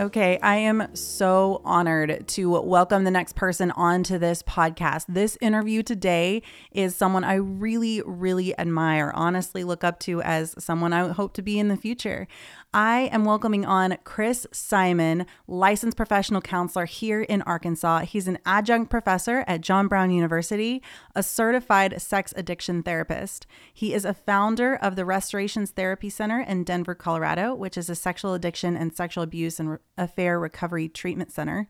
Okay, I am so honored to welcome the next person onto this podcast. This interview today is someone I really, really admire, honestly look up to as someone I hope to be in the future. I am welcoming on Chris Simon, licensed professional counselor here in Arkansas. He's an adjunct professor at John Brown University, a certified sex addiction therapist. He is a founder of the Restorations Therapy Center in Denver, Colorado, which is a sexual addiction and sexual abuse and affair recovery treatment center.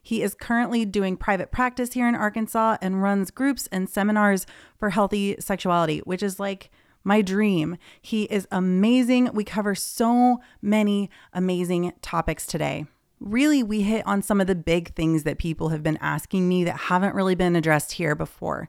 He is currently doing private practice here in Arkansas and runs groups and seminars for healthy sexuality, which is like my dream. He is amazing. We cover so many amazing topics today. Really, we hit on some of the big things that people have been asking me that haven't really been addressed here before.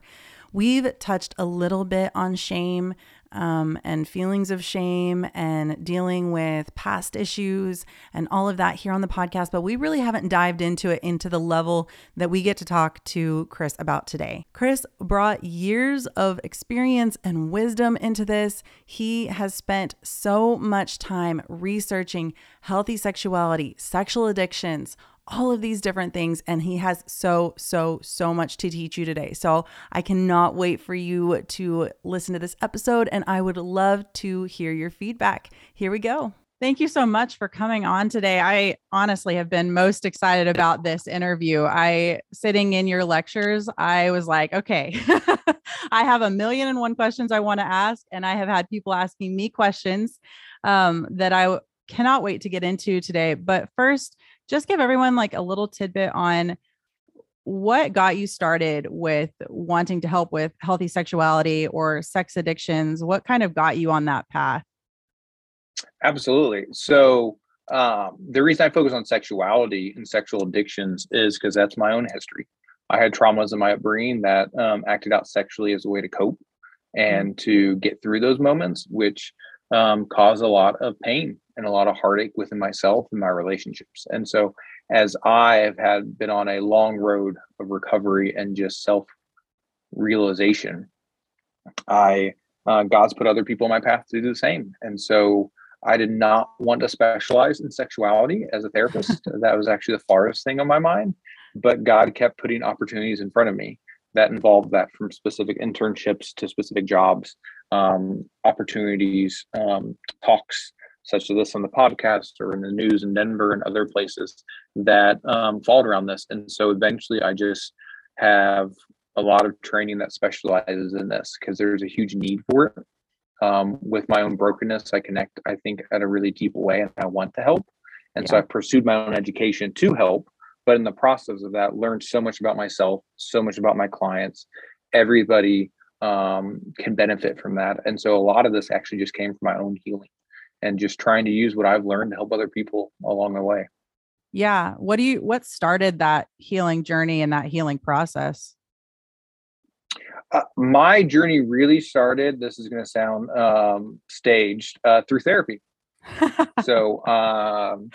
We've touched a little bit on shame, um, and feelings of shame and dealing with past issues and all of that here on the podcast, but we really haven't dived into it into the level that we get to talk to Chris about today. Chris brought years of experience and wisdom into this. He has spent so much time researching healthy sexuality, sexual addictions, all of these different things. And he has so, so, so much to teach you today. So I cannot wait for you to listen to this episode. And I would love to hear your feedback. Here we go. Thank you so much for coming on today. I honestly have been most excited about this interview. I sitting in your lectures, I was like, okay, I have a million and one questions I want to ask, and I have had people asking me questions um, that I cannot wait to get into today. But first, just give everyone like a little tidbit on what got you started with wanting to help with healthy sexuality or sex addictions? What kind of got you on that path? Absolutely. So um, the reason i focus on sexuality and sexual addictions is because that's my own history. I had traumas in my upbringing that um, acted out sexually as a way to cope and mm-hmm. to get through those moments which um, caused a lot of pain and a lot of heartache within myself and my relationships. And so, as I have had been on a long road of recovery and just self realization, I uh, God's put other people in my path to do the same. And so, I did not want to specialize in sexuality as a therapist. that was actually the farthest thing on my mind. But God kept putting opportunities in front of me that involved that from specific internships to specific jobs, um, opportunities, um, talks such as this on the podcast or in the news in Denver and other places that um, followed around this. And so eventually I just have a lot of training that specializes in this because there's a huge need for it. Um, with my own brokenness, I connect, I think, at a really deep way, and I want to help. And yeah. so I pursued my own education to help. But in the process of that, learned so much about myself, so much about my clients. Everybody um, can benefit from that. And so a lot of this actually just came from my own healing and just trying to use what I've learned to help other people along the way. Yeah. What do you, what started that healing journey and that healing process? Uh, my journey really started, this is going to sound um, staged, uh, through therapy. so um,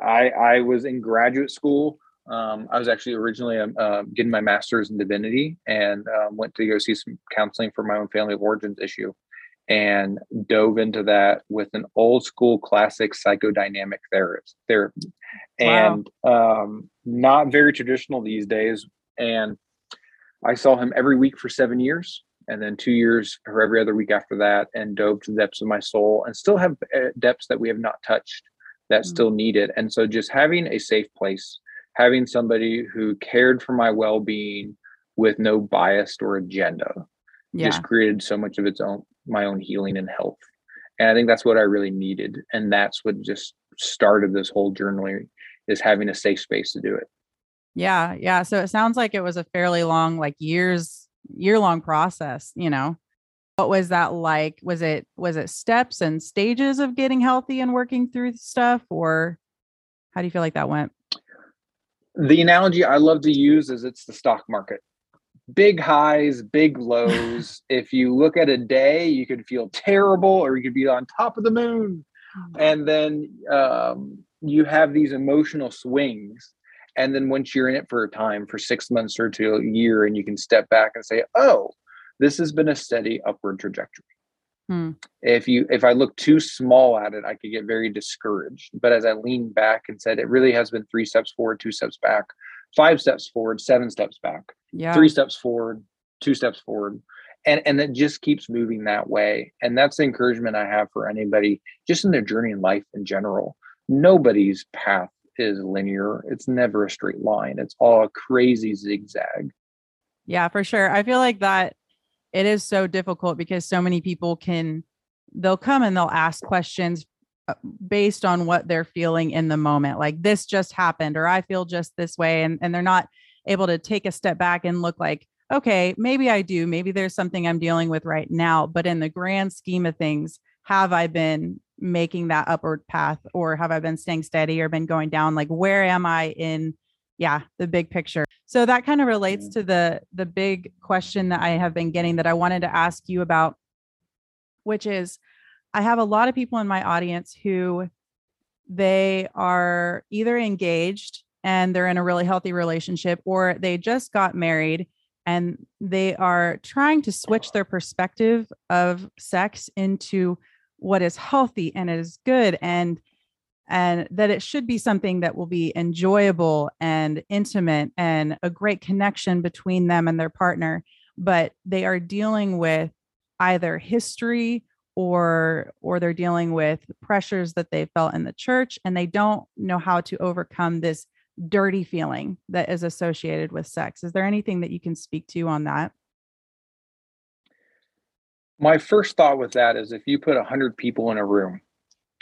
I, I was in graduate school. Um, I was actually originally uh, getting my master's in divinity and uh, went to go see some counseling for my own family of origins issue and dove into that with an old school classic psychodynamic therapist therapy. And um, not very traditional these days. And i saw him every week for seven years and then two years or every other week after that and dove to the depths of my soul and still have uh, depths that we have not touched that mm-hmm. still need it and so just having a safe place having somebody who cared for my well-being with no bias or agenda Yeah. just created so much of its own my own healing and health and i think that's what i really needed and that's what just started this whole journaling is having a safe space to do it Yeah, yeah. So it sounds like it was a fairly long, like years, year long process, you know. What was that like? Was it was it steps and stages of getting healthy and working through stuff or how do you feel like that went? the analogy i love to use is it's the stock market big highs big lows if you look at a day you could feel terrible or you could be on top of the moon and then um, you have these emotional swings and then once you're in it for a time for six months or to a year and you can step back and say oh this has been a steady upward trajectory. Hmm. if you if i look too small at it i could get very discouraged. But as i leaned back and said it really has been three steps forward two steps back five steps forward seven steps back Yeah. three steps forward two steps forward and and it just keeps moving that way. And that's the encouragement i have for anybody just in their journey in life in general. Nobody's path is linear. It's never a straight line. It's all a crazy zigzag. Yeah, for sure. I feel like that it is so difficult because so many people can they'll come and they'll ask questions uh, based on what they're feeling in the moment. Like this just happened or I feel just this way and and they're not able to take a step back and look like okay, maybe I do. Maybe there's something I'm dealing with right now, but in the grand scheme of things, have I been making that upward path or have I been staying steady or been going down? Like where am I in yeah, the big picture. So that kind of relates Mhm. to the the big question that I have been getting that I wanted to ask you about which is I have a lot of people in my audience who they are either engaged and they're in a really healthy relationship or they just got married and they are trying to switch their perspective of sex into what is healthy and is good and and that it should be something that will be enjoyable and intimate and a great connection between them and their partner. But they are dealing with either history or or they're dealing with pressures that they felt in the church and they don't know how to overcome this dirty feeling that is associated with sex. Is there anything that you can speak to on that? My first thought with that is if you put 100 people in a room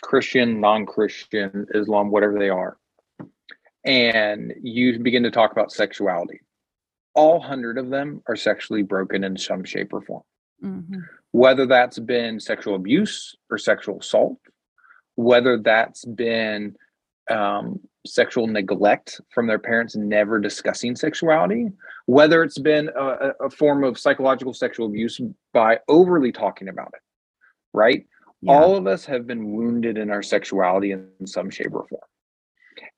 christian non-christian islam whatever they are and you begin to talk about sexuality all 100 of them are sexually broken in some shape or form Mhm. whether that's been sexual abuse or sexual assault, whether that's been um, sexual neglect from their parents never discussing sexuality, whether it's been a- a form of psychological sexual abuse by overly talking about it, right? Yeah. All of us have been wounded in our sexuality in some shape or form.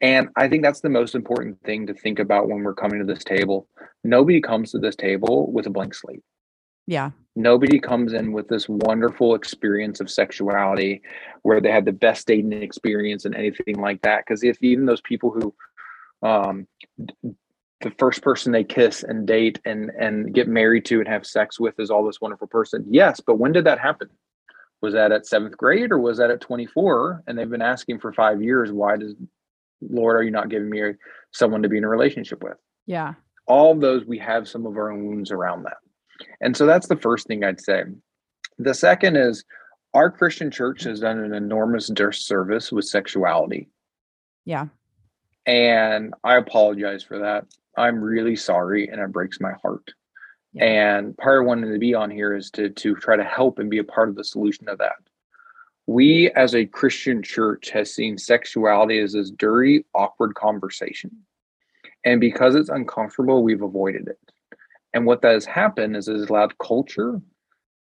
And I think that's the most important thing to think about when we're coming to this table. Nobody comes to this table with a blank slate yeah nobody comes in with this wonderful experience of sexuality where they had the best dating experience and anything like that because if even those people who um the first person they kiss and date and and get married to and have sex with is all this wonderful person yes but when did that happen was that at seventh grade or was that at 24 and they've been asking for five years why does lord are you not giving me someone to be in a relationship with? Yeah. All of those we have some of our own wounds around that. And so that's the first thing i'd say. The second is our christian church has done an enormous disservice with sexuality. Yeah. And i apologize for that. I'm really sorry and it breaks my heart Yeah. and part of wanting to be on here is to to try to help and be a part of the solution of that. We as a christian church has seen sexuality as this dirty awkward conversation. And because it's uncomfortable we've avoided it. And what that has happened is it has allowed culture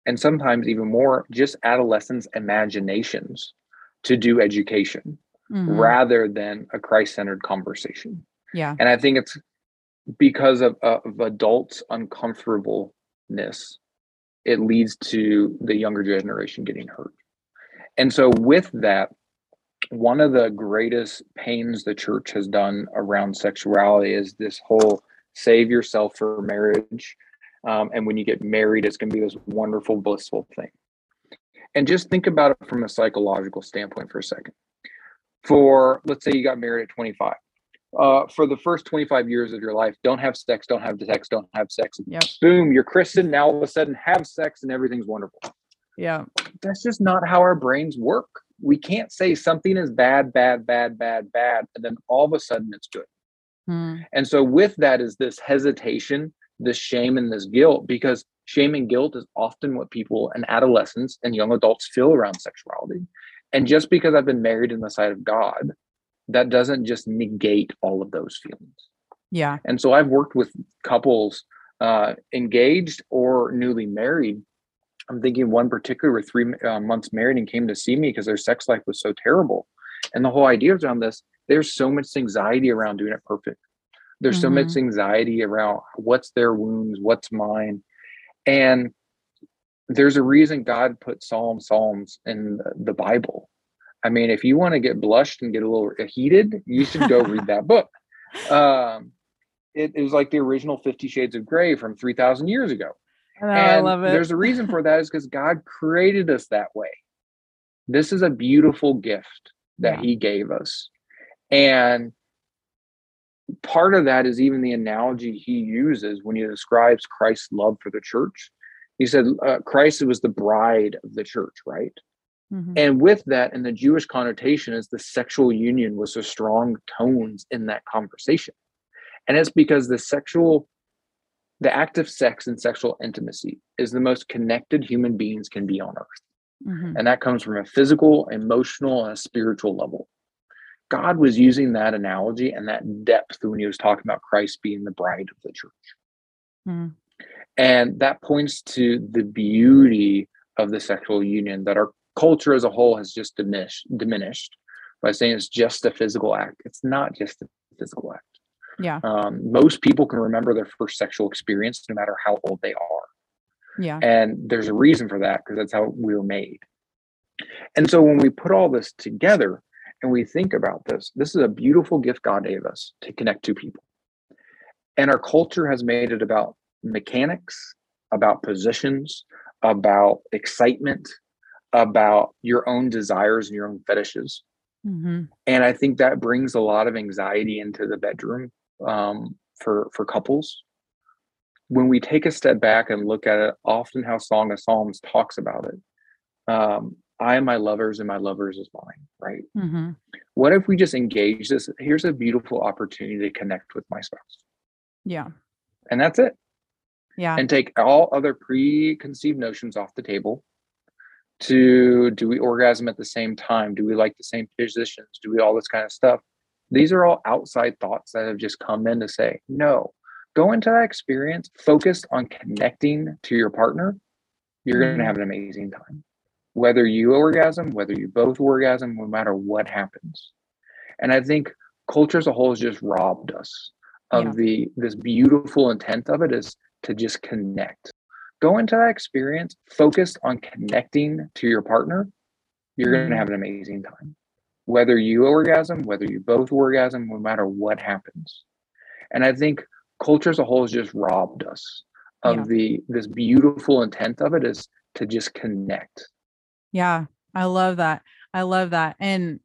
and sometimes even more just adolescents imaginations to do education Mhm. rather than a christ-centered conversation. Yeah. And I think it's because of, of adults' uncomfortableness, it leads to the younger generation getting hurt. And so, with that, one of the greatest pains the church has done around sexuality is this whole save yourself for marriage. Um, and when you get married, it's going to be this wonderful, blissful thing. And just think about it from a psychological standpoint for a second. For let's say you got married at 25 uh, for the first 25 years of your life, don't have sex, don't have sex, don't have sex. Yep. Boom, you're Christian. Now all of a sudden, have sex and everything's wonderful. Yeah. That's just not how our brains work. We can't say something is bad, bad, bad, bad, bad, and then all of a sudden it's good. Hmm. And so, with that, is this hesitation, this shame, and this guilt, because shame and guilt is often what people and adolescents and young adults feel around sexuality. And just because I've been married in the sight of God, that doesn't just negate all of those feelings. Yeah. And so I've worked with couples uh, engaged or newly married. I'm thinking one particular with three uh, months married and came to see me because their sex life was so terrible. And the whole idea around this, there's so much anxiety around doing it perfect. There's mm-hmm. so much anxiety around what's their wounds, what's mine. And there's a reason God put Psalm Psalms in the Bible. I mean, if you want to get blushed and get a little heated, you should go read that book. Um, it, it, was like the original Fifty Shades of Grey from 3,000 years ago. Oh, I love it. There's a reason for that is because God created us that way. This is a beautiful gift that yeah. He gave us. And part of that is even the analogy He uses when He describes Christ's love for the church he said uh, Christ was the bride of the church, right? Mm-hmm. And with that, and the Jewish connotation is the sexual union was so strong tones in that conversation. And it's because the sexual, the act of sex and sexual intimacy is the most connected human beings can be on earth. Mm-hmm. And that comes from a physical, emotional, and a spiritual level. God was using that analogy and that depth when he was talking about Christ being the bride of the church. Mm-hmm. And that points to the beauty of the sexual union that our culture as a whole has just diminished diminished by saying it's just a physical act. It's not just a physical act. Yeah. Um, most people can remember their first sexual experience no matter how old they are. Yeah. And there's a reason for that because that's how we were made. And so when we put all this together and we think about this, this is a beautiful gift God gave us to connect two people. And our culture has made it about mechanics, about positions, about excitement, about your own desires and your own fetishes. Mm-hmm. And I think that brings a lot of anxiety into the bedroom um, for for couples. When we take a step back and look at it, often how Song of Psalms talks about it, um, I am my lovers and my lovers is mine, right? Mm-hmm. What if we just engage this? Here's a beautiful opportunity to connect with my spouse. Yeah. And that's it. Yeah. And take all other preconceived notions off the table to do we orgasm at the same time? Do we like the same positions? Do we all this kind of stuff? These are all outside thoughts that have just come in to say, no, go into that experience focused on connecting to your partner. You're mm-hmm. going to have an amazing time. Whether you orgasm, whether you both orgasm, no matter what happens. And I think culture as a whole has just robbed us of yeah. the this beautiful intent of it is to just connect. Go into that experience focused on connecting to your partner. You're going to have an amazing time. Whether you orgasm, whether you both orgasm, no matter what happens. And I think culture as a whole has just robbed us of yeah. the this beautiful intent of it is to just connect. Yeah, I love that. I love that. And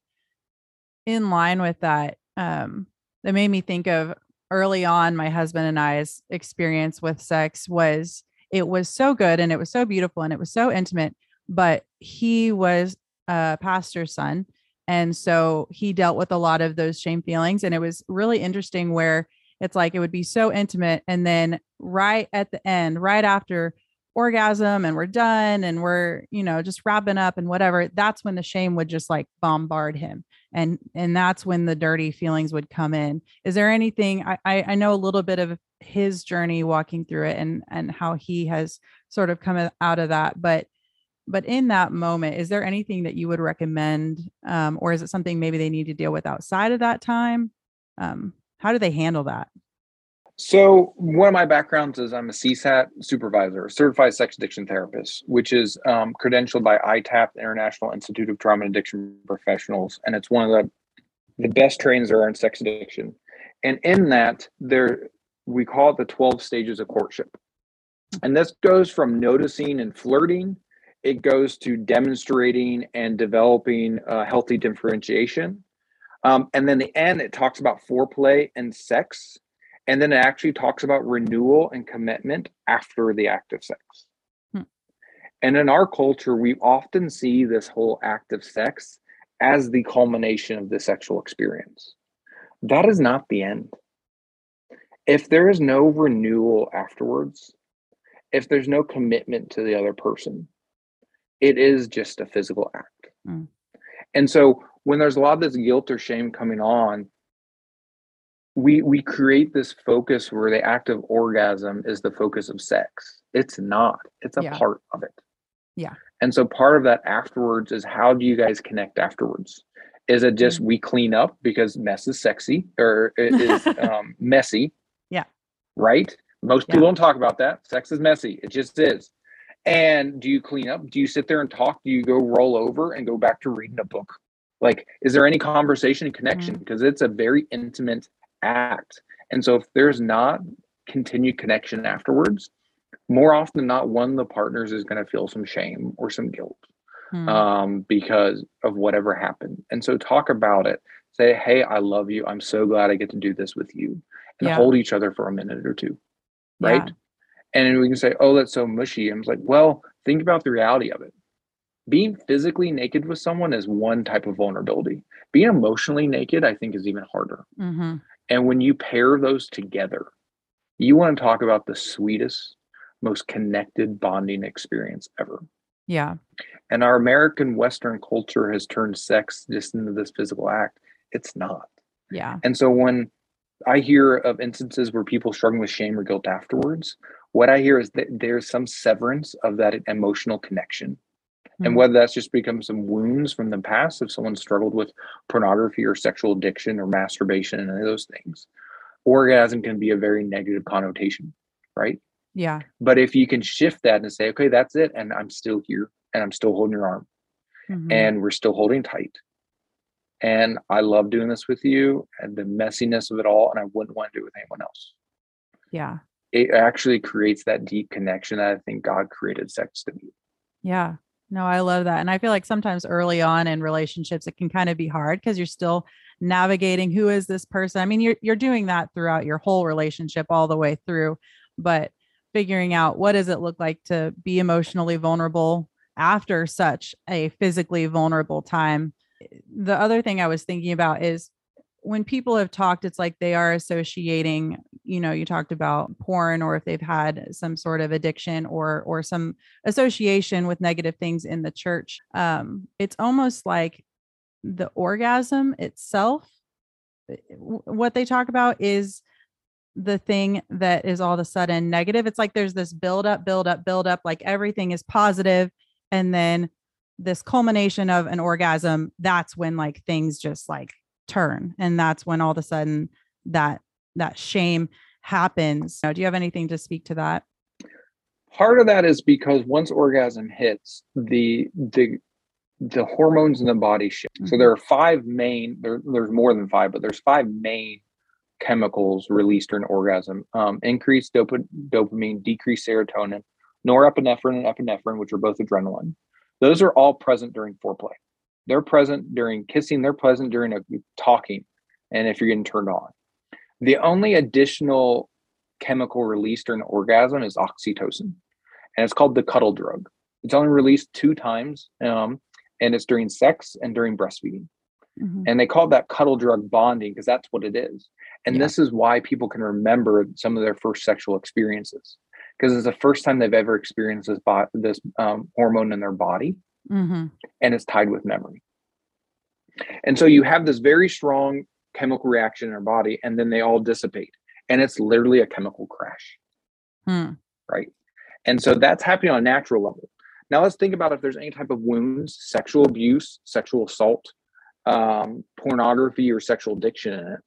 in line with that, um, that made me think of early on my husband and I's experience with sex was it was so good and it was so beautiful and it was so intimate, but he was a pastor's son. And so he dealt with a lot of those shame feelings. And it was really interesting where it's like it would be so intimate. And then right at the end, right after orgasm and we're done and we're, you know, just wrapping up and whatever, that's when the shame would just like bombard him and and that's when the dirty feelings would come in. Is there anything I, I know a little bit of his journey walking through it and and how he has sort of come out of that but but in that moment is there anything that you would recommend um, or is it something maybe they need to deal with outside of that time? Um, how do they handle that so one of my backgrounds is I'm a CSAT supervisor, certified sex addiction therapist, which is um, credentialed by ITAP, the International Institute of Trauma and Addiction Professionals, and it's one of the the best trainings there are in sex addiction. And in that, there we call it the 12 stages of courtship. And this goes from noticing and flirting, it goes to demonstrating and developing a healthy differentiation. Um, and then the end, it talks about foreplay and sex. And then it actually talks about renewal and commitment after the act of sex. Hmm. And in our culture, we often see this whole act of sex as the culmination of the sexual experience. That is not the end. If there is no renewal afterwards, if there's no commitment to the other person, it is just a physical act. Mm. And so when there's a lot of this guilt or shame coming on, we we create this focus where the act of orgasm is the focus of sex. It's not. It's a yeah. part of it. Yeah. And so part of that afterwards is how do you guys connect afterwards? Is it just mm-hmm. we clean up because mess is sexy or it is um, messy? Yeah. Right? Most people don't talk about that. Sex is messy. It just is. And do you clean up? Do you sit there and talk? Do you go roll over and go back to reading a book? Like, is there any conversation and connection? Mm-hmm. Because it's a very intimate act. And so if there's not continued connection afterwards, more often than not, one of the partners is going to feel some shame or some guilt mm. um, because of whatever happened. And so talk about it. Say, hey, I love you. I'm so glad I get to do this with you. And yeah. hold each other for a minute or two. Right. Yeah. And we can say, oh, that's so mushy. I'm like, well, think about the reality of it. Being physically naked with someone is one type of vulnerability. Being emotionally naked, I think, is even harder. Mm-hmm. And when you pair those together, you want to talk about the sweetest, most connected bonding experience ever. Yeah. And our American Western culture has turned sex just into this physical act. It's not. Yeah. And so when I hear of instances where people struggling with shame or guilt afterwards, what I hear is that there's some severance of that emotional connection. Mm-hmm. And whether that's just become some wounds from the past, if someone struggled with pornography or sexual addiction or masturbation and those things, orgasm can be a very negative connotation, right? Yeah. But if you can shift that and say, okay, that's it, and I'm still here and I'm still holding your arm mm-hmm. and we're still holding tight. And I love doing this with you and the messiness of it all, and I wouldn't want to do it with anyone else. Yeah. It actually creates that deep connection that I think God created sex to be. Yeah. No, I love that. And I feel like sometimes early on in relationships, it can kind of be hard because you're still navigating who is this person. I mean, you're you're doing that throughout your whole relationship all the way through, but figuring out what does it look like to be emotionally vulnerable after such a physically vulnerable time. Eh, the other thing I was thinking about is when people have talked, it's like they are associating, you know, you talked about porn or if they've had some sort of addiction or or some association with negative things in the church. Um, it's almost like the orgasm itself, eh, what they talk about is the thing that is all of a sudden negative. It's like there's this build up, build up, build up, like everything is positive, And then this culmination of an orgasm, that's when like things just like turn. And that's when all of a sudden that that shame happens. do you have anything to speak to that? Part of that is because once orgasm hits, the the the hormones in the body shift. Mm-hmm. So there are five main, there, there's more than five, but there's five main chemicals released during orgasm um, increased dop- dopamine, decreased serotonin, norepinephrine and epinephrine, which are both adrenaline. Those are all present during foreplay. They're present during kissing, they're present during a talking, and if you're getting turned on. The only additional chemical released during orgasm is oxytocin, and it's called the cuddle drug. It's only released two times, um, and it's during sex and during breastfeeding. Mm-hmm. And they call that cuddle drug bonding because that's what it is. And yeah. this is why people can remember some of their first sexual experiences because it's the first time they've ever experienced this, bo- this um, hormone in their body mm-hmm. and it's tied with memory. And so you have this very strong chemical reaction in our body and then they all dissipate and it's literally a chemical crash. Hmm. Right. And so that's happening on a natural level. Now let's think about if there's any type of wounds, sexual abuse, sexual assault, um, pornography, or sexual addiction in it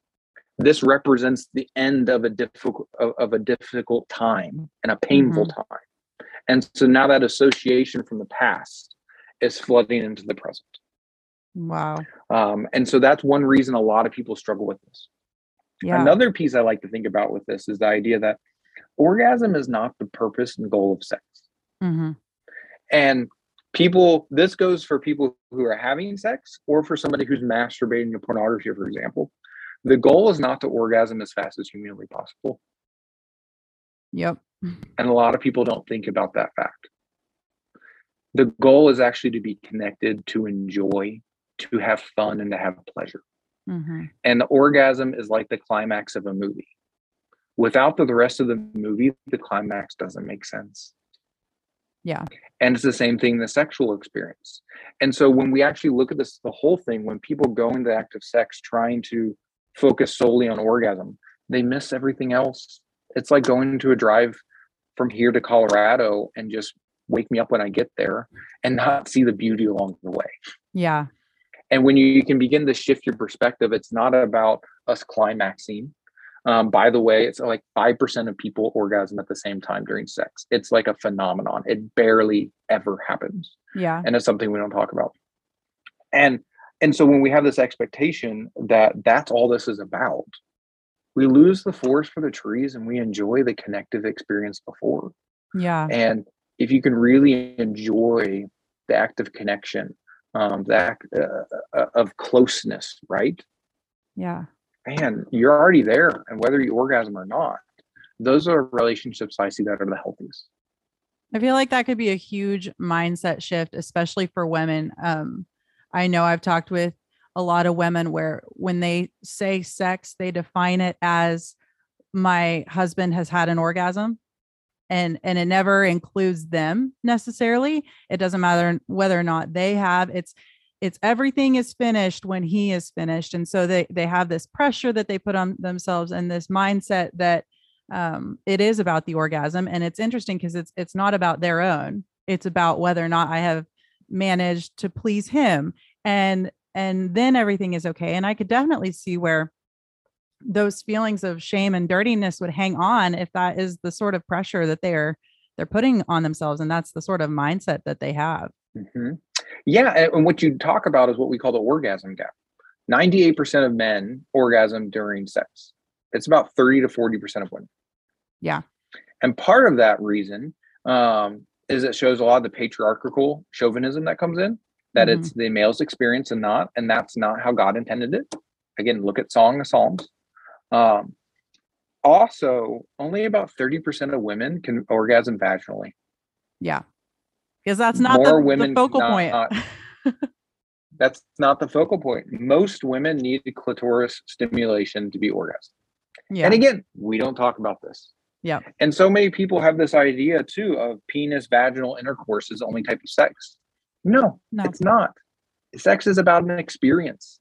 this represents the end of a difficult of, of a difficult time and a painful mm-hmm. time and so now that association from the past is flooding into the present wow um, and so that's one reason a lot of people struggle with this yeah. another piece i like to think about with this is the idea that orgasm is not the purpose and goal of sex mm-hmm. and people this goes for people who are having sex or for somebody who's masturbating to pornography for example the goal is not to orgasm as fast as humanly possible Yep. and a lot of people don't think about that fact the goal is actually to be connected to enjoy to have fun and to have pleasure. Hmm and the orgasm is like the climax of a movie. Without the, the rest of the movie the climax doesn't make sense. Yeah. and it's the same thing in the sexual experience. And so when we actually look at this the whole thing when people go into active sex trying to focus solely on orgasm they miss everything else. It's like going to a drive from here to colorado and just wake me up when i get there and not see the beauty along the way. Yeah. And when you can begin to shift your perspective it's not about us climaxing. Um, by the way it's like 5% of people orgasm at the same time during sex. It's like a phenomenon. It barely ever happens. Yeah. and it's something we don't talk about. And and so when we have this expectation that that's all this is about we lose the forest for the trees and we enjoy the connective experience before. Yeah. and if you can really enjoy the act of connection um, the act uh, uh, of closeness right Yeah. man you're already there and whether you orgasm or not those are relationships i see that are the healthiest I feel like that could be a huge mindset shift, especially for women. Um, I know I've talked with a lot of women where when they say sex, they define it as my husband has had an orgasm. And and it never includes them necessarily. It doesn't matter whether or not they have. It's it's everything is finished when he is finished. And so they they have this pressure that they put on themselves and this mindset that um, it is about the orgasm and it's interesting because it's it's not about their own it's about whether or not i have managed to please him and and then everything is okay and i could definitely see where those feelings of shame and dirtiness would hang on if that is the sort of pressure that they're they're putting on themselves and that's the sort of mindset that they have hmm Yeah, and, what you talk about is what we call the orgasm gap. Ninety-eight percent of men orgasm during sex. It's about thirty to forty percent of women. Yeah. and part of that reason um, is it shows a lot of the patriarchal chauvinism that comes in. That Mhm. it's the male's experience and not, and that's not how God intended it. Again, look at Song of Psalms. Um, also, only about thirty percent of women can orgasm vaginally. yeah because that's not More the, women the focal point cannot- That's not the focal point. Most women need clitoris stimulation to be orgasm. yeah And again, we don't talk about this. Yeah. And so many people have this idea too of penis vaginal intercourse is the only type of sex. No, no it's not. Sex is about an experience.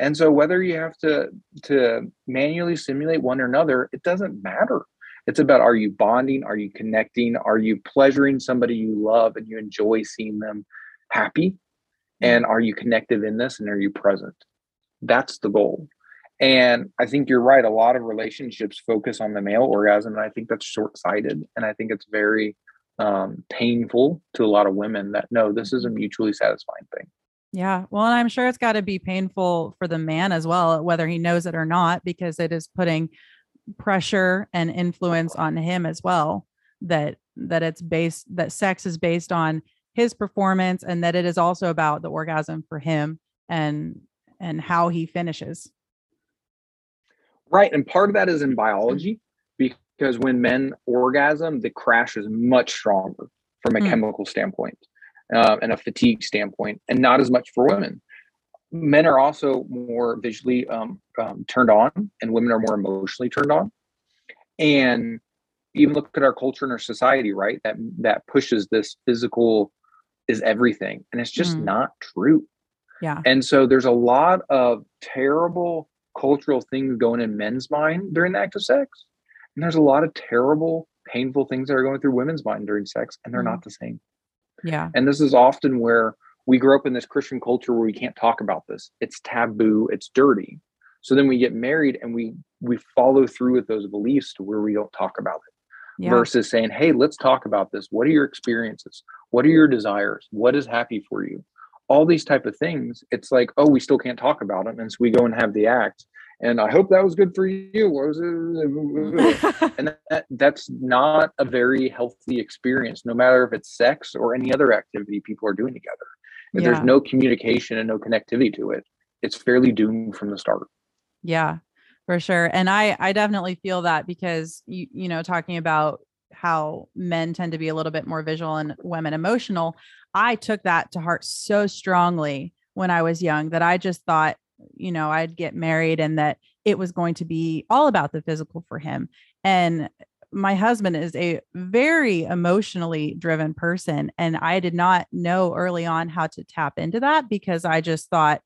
And so whether you have to to manually simulate one or another, it doesn't matter. It's about are you bonding? Are you connecting? Are you pleasuring somebody you love and you enjoy seeing them happy? And are you connected in this and are you present? That's the goal. And I think you're right. A lot of relationships focus on the male orgasm, and I think that's short sighted. And I think it's very um, painful to a lot of women that no, this is a mutually satisfying thing. Yeah. Well, and I'm sure it's got to be painful for the man as well, whether he knows it or not, because it is putting pressure and influence on him as well. That that it's based that sex is based on his performance and that it is also about the orgasm for him and and how he finishes. Right. And part of that is in biology because when men orgasm, the crash is much stronger from a Hmm. chemical standpoint uh, and a fatigue standpoint, and not as much for women. Men are also more visually um, um, turned on, and women are more emotionally turned on. And even look at our culture and our society, right? That that pushes this physical is everything, and it's just Mm. not true. Yeah. And so there's a lot of terrible cultural things going in men's mind during the act of sex. And there's a lot of terrible, painful things that are going through women's mind during sex, and they're Mhm. not the same. Yeah. And this is often where we grow up in this Christian culture where we can't talk about this. It's taboo, it's dirty. So then we get married and we we follow through with those beliefs to where we don't talk about it Yeah. versus saying, "Hey, let's talk about this. What are your experiences? What are your desires? What is happy for you?" All these type of things. It's like, "Oh, we still can't talk about them." And so we go and have the act and I hope that was good for you. And that, that's not a very healthy experience, no matter if it's sex or any other activity people are doing together. If yeah. there's no communication and no connectivity to it, it's fairly doomed from the start. Yeah, for sure. And I I definitely feel that because you you know talking about how men tend to be a little bit more visual and women emotional, I took that to heart so strongly when I was young that I just thought you know, I'd get married and that it was going to be all about the physical for him. And my husband is a very emotionally driven person. And I did not know early on how to tap into that because I just thought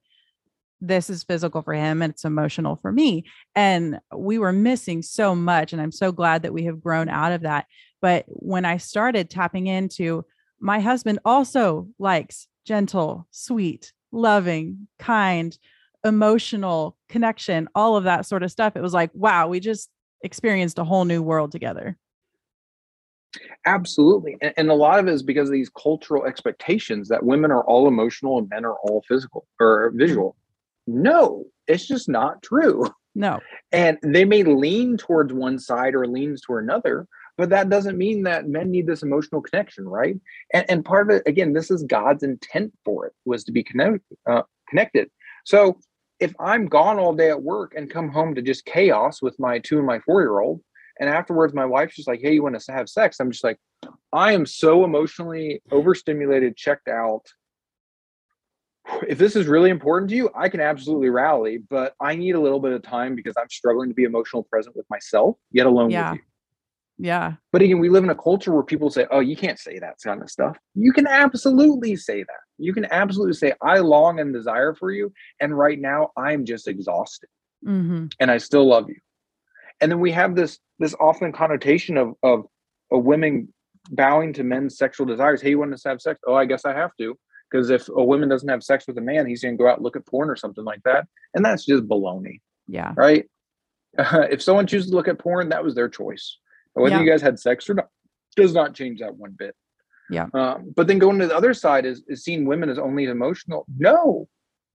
this is physical for him and it's emotional for me. And we were missing so much. And I'm so glad that we have grown out of that. But when I started tapping into my husband also likes gentle, sweet, loving, kind, emotional connection, all of that sort of stuff. It was like, wow, we just experienced a whole new world together. Absolutely. And, and, a lot of it is because of these cultural expectations that women are all emotional and men are all physical or visual. No, it's just not true. No. And they may lean towards one side or leans toward another, but that doesn't mean that men need this emotional connection, right? And, and part of it, again, this is God's intent for it was to be connect, uh, connected. So if I'm gone all day at work and come home to just chaos with my two and my four year old, and afterwards my wife's just like, "Hey, you want to have sex?" I'm just like, I am so emotionally overstimulated, checked out. If this is really important to you, I can absolutely rally, but I need a little bit of time because I'm struggling to be emotional present with myself, yet alone yeah. with you. Yeah. But again, we live in a culture where people say, oh, you can't say that kind of stuff. You can absolutely say that. You can absolutely say, I long and desire for you. And right now I'm just exhausted. Mm-hmm. And I still love you. And then we have this this often connotation of of, of women bowing to men's sexual desires. Hey, you want us to have sex? Oh, I guess I have to. Because if a woman doesn't have sex with a man, he's going to go out and look at porn or something like that. And that's just baloney. Yeah. Right. Uh, if someone chooses to look at porn, that was their choice. Whether yeah. you guys had sex or not does not change that one bit. Yeah. Um, but then going to the other side is, is seeing women as only emotional. No,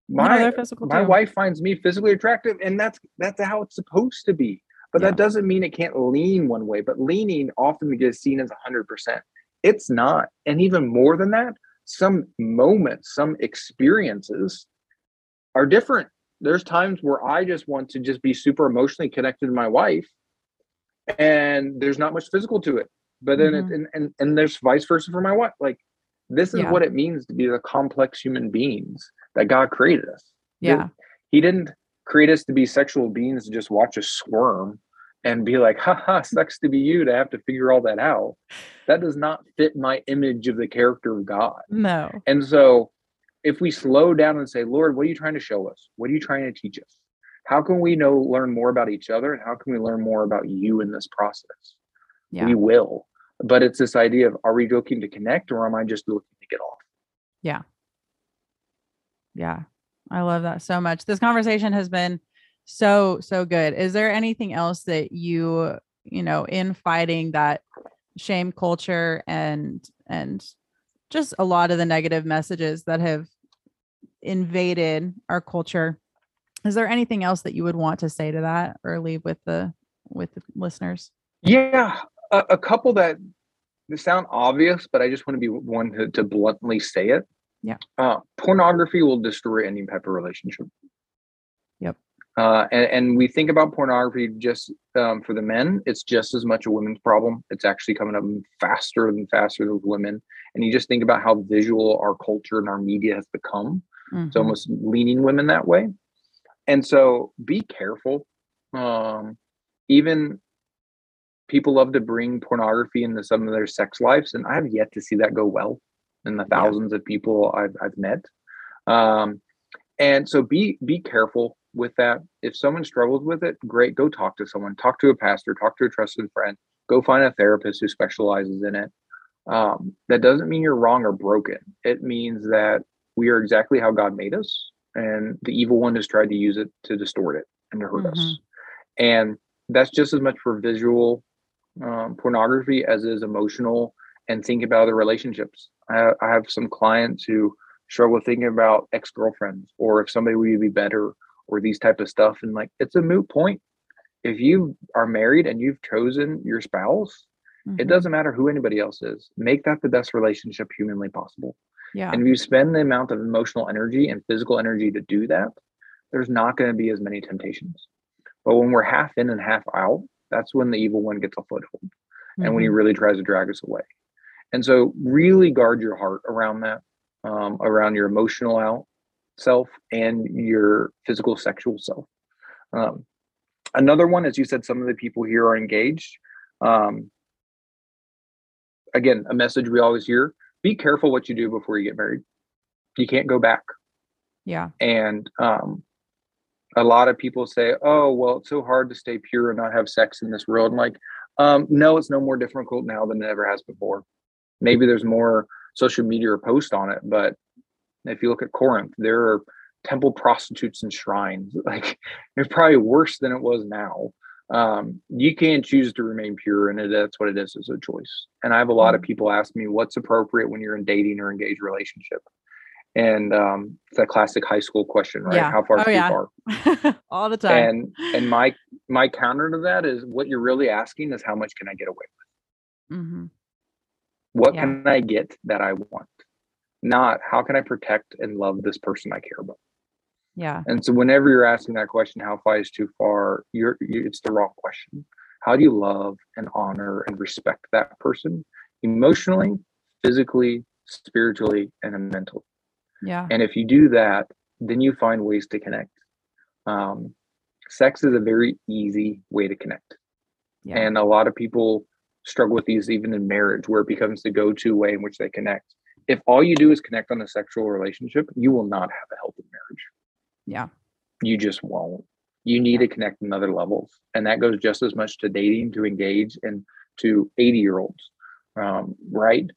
my no, my too. wife finds me physically attractive, and that's that's how it's supposed to be. But yeah. that doesn't mean it can't lean one way. But leaning often gets seen as hundred percent. It's not, and even more than that, some moments, some experiences are different. There's times where I just want to just be super emotionally connected to my wife, and there's not much physical to it. But then mm-hmm. it, and, and and there's vice versa for my wife. Like this is yeah. what it means to be the complex human beings that God created us. Yeah. He didn't create us to be sexual beings to just watch us squirm and be like, haha, sucks to be you to have to figure all that out. That does not fit my image of the character of God. No. And so if we slow down and say, Lord, what are you trying to show us? What are you trying to teach us? How can we know learn more about each other and how can we learn more about you in this process? Yeah. we will but it's this idea of are we looking to connect or am i just looking to get off? Yeah. Yeah. I love that so much. This conversation has been so so good. Is there anything else that you you know in fighting that shame culture and and just a lot of the negative messages that have invaded our culture is there anything else that you would want to say to that or leave with the with the listeners? Yeah a, a couple that sound obvious but i just want to be one to, to bluntly say it. Yeah. Uh, pornography will destroy any type of relationship. Yep. Uh, and, and, we think about pornography just um, for the men it's just as much a women's problem. It's actually coming up faster and faster with women. And you just think about how visual our culture and our media has become. Mm-hmm. it's almost leaning women that way and so be careful um, even people love to bring pornography into some of their sex lives and i've yet to see that go well in the thousands yeah. of people i've, I've met. Um, and so be be careful with that. If someone struggles with it great go talk to someone. Talk to a pastor talk to a trusted friend. Go find a therapist who specializes in it. Um, that doesn't mean you're wrong or broken. It means that we are exactly how god made us and the evil one has tried to use it to distort it and to hurt mm-hmm. us and that's just as much for visual um, pornography as is emotional and think about other relationships. I, I have some clients who struggle thinking about ex-girlfriends or if somebody would be better or these type of stuff. And like it's a moot point. If you are married and you've chosen your spouse mm-hmm. it doesn't matter who anybody else is. Make that the best relationship humanly possible yeah and if you spend the amount of emotional energy and physical energy to do that there's not going to be as many temptations but when we're half in and half out that's when the evil one gets a foothold mm-hmm. and when he mm-hmm. really tries to drag us away and so really guard your heart around that um, around your emotional out self and your physical sexual self um, another one as you said some of the people here are engaged um, again a message we always hear be careful what you do before you get married. You can't go back. Yeah. And um, a lot of people say oh well it's so hard to stay pure and not have sex in this world. I'm like um, no it's no more difficult now than it ever has before. Maybe there's more social media or post on it but if you look at corinth there are temple prostitutes and shrines. Like it's probably worse than it was now um, you can't choose to remain pure and that's what it is as a choice and i have a lot of mm-hmm. people ask me what's appropriate when you're in dating or engaged relationship and um, it's a classic high school question right yeah. how far oh, too yeah. far all the time and and my my counter to that is what you're really asking is how much can i get away with mm-hmm. what yeah. can i get that i want not how can i protect and love this person i care about yeah. And so whenever you're asking that question, how far is too far, you're you, it's the wrong question. How do you love and honor and respect that person emotionally, physically, spiritually, and mentally? Yeah. And if you do that, then you find ways to connect. Um, sex is a very easy way to connect. Yeah. And a lot of people struggle with these even in marriage, where it becomes the go-to way in which they connect. If all you do is connect on a sexual relationship, you will not have a healthy marriage. Yeah. You just won't. You need to connect on other levels. And that goes just as much to dating, to engage, and to 80 year olds. Um, right?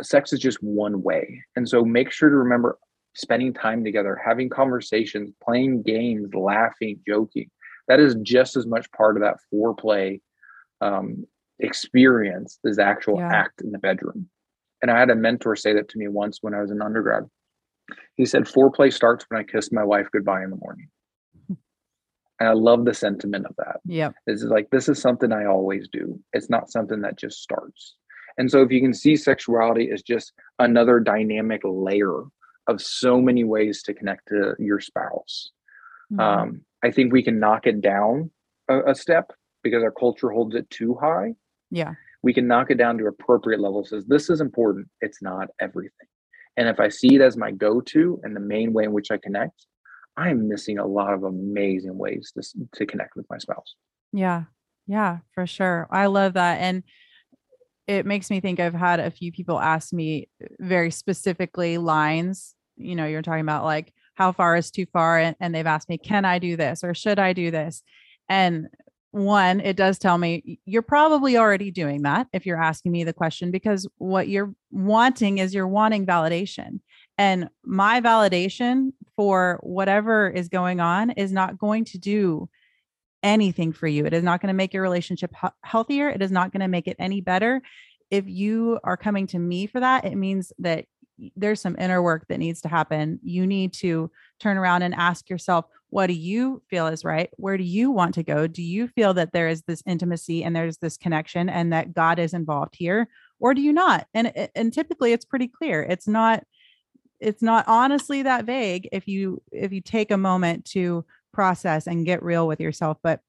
Sex is just one way. And so make sure to remember spending time together, having conversations, playing games, laughing, joking. That is just as much part of that foreplay um, experience as the actual yeah. act in the bedroom. And I had a mentor say that to me once when I was an undergrad. He said, foreplay starts when I kiss my wife goodbye in the morning. And I love the sentiment of that. Yeah. This is like, this is something I always do. It's not something that just starts. And so if you can see sexuality as just another dynamic layer of so many ways to connect to your spouse, mm-hmm. um, I think we can knock it down a, a step because our culture holds it too high. Yeah. We can knock it down to appropriate levels. Says this is important. It's not everything. And if I see it as my go to and the main way in which I connect, I'm missing a lot of amazing ways to, to connect with my spouse. Yeah. Yeah, for sure. I love that. And it makes me think I've had a few people ask me very specifically lines. You know, you're talking about like how far is too far. And, and they've asked me, can I do this or should I do this? And one, it does tell me you're probably already doing that if you're asking me the question, because what you're wanting is you're wanting validation. And my validation for whatever is going on is not going to do anything for you. It is not going to make your relationship healthier. It is not going to make it any better. If you are coming to me for that, it means that there's some inner work that needs to happen. You need to turn around and ask yourself, what do you feel is right? Where do you want to go? Do you feel that there is this intimacy and there's this connection and that God is involved here? Or do you not? And and typically it's pretty clear. It's not it's not honestly that vague if you if you take a moment to process and get real with yourself. But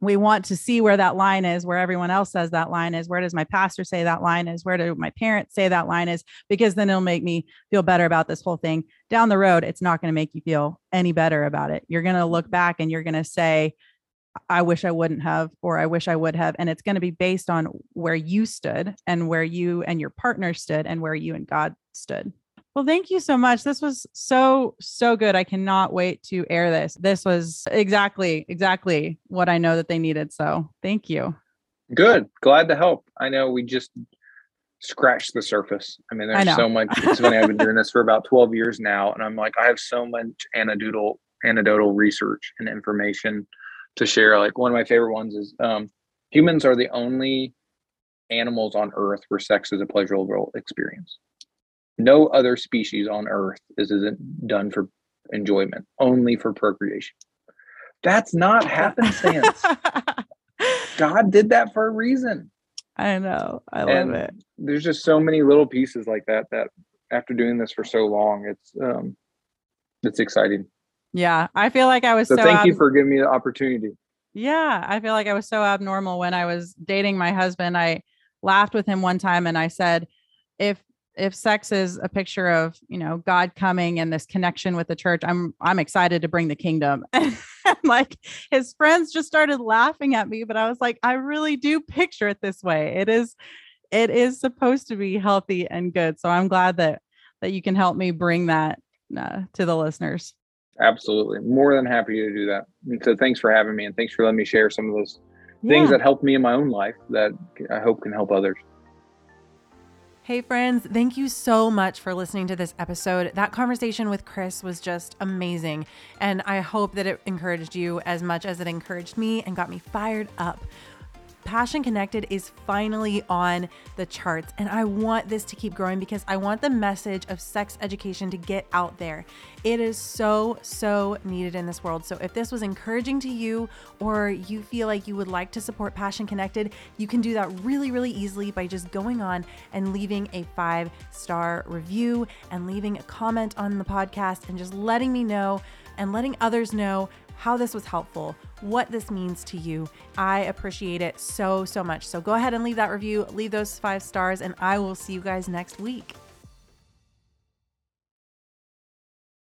we want to see where that line is, where everyone else says that line is. Where does my pastor say that line is? Where do my parents say that line is? Because then it'll make me feel better about this whole thing. Down the road, it's not going to make you feel any better about it. You're going to look mm-hmm. back and you're going to say, I wish I wouldn't have, or I wish I would have. And it's going to be based on where you stood and where you and your partner stood and where you and God stood. Well, thank you so much. This was so, so good. I cannot wait to air this. This was exactly, exactly what I know that they needed. So thank you. Good. Glad to help. I know we just scratched the surface. I mean, there's I so much. It's funny. I've been doing this for about 12 years now. And I'm like, I have so much anecdotal, anecdotal research and information to share. Like one of my favorite ones is um, humans are the only animals on earth where sex is a pleasurable experience no other species on earth is isn't done for enjoyment only for procreation That's not happenstance. God did that for a reason. I know. I love and it. There's just so many little pieces like that that after doing this for so long, it's um it's exciting. Yeah. I feel like I was so, so thank ab- you for giving me the opportunity. Yeah. I feel like I was so abnormal when I was dating my husband. I laughed with him one time and I said, if if sex is a picture of you know god coming and this connection with the church i'm i'm excited to bring the kingdom. And like his friends just started laughing at me but i was like i really do picture it this way. It is it is supposed to be healthy and good. So i'm glad that that you can help me bring that uh, to the listeners. Absolutely. More than happy to do that. And so thanks for having me and thanks for letting me share some of those things that helped me in my own life that i hope can help others Hey, friends, thank you so much for listening to this episode. That conversation with Chris was just amazing. And I hope that it encouraged you as much as it encouraged me and got me fired up. Passion Connected is finally on the charts, and I want this to keep growing because I want the message of sex education to get out there. It is so, so needed in this world. So, if this was encouraging to you, or you feel like you would like to support Passion Connected, you can do that really, really easily by just going on and leaving a five star review and leaving a comment on the podcast and just letting me know and letting others know how this was helpful, what this means to you. I appreciate it so, so much. So go ahead and leave that review, leave those five stars, and I will see you guys next week.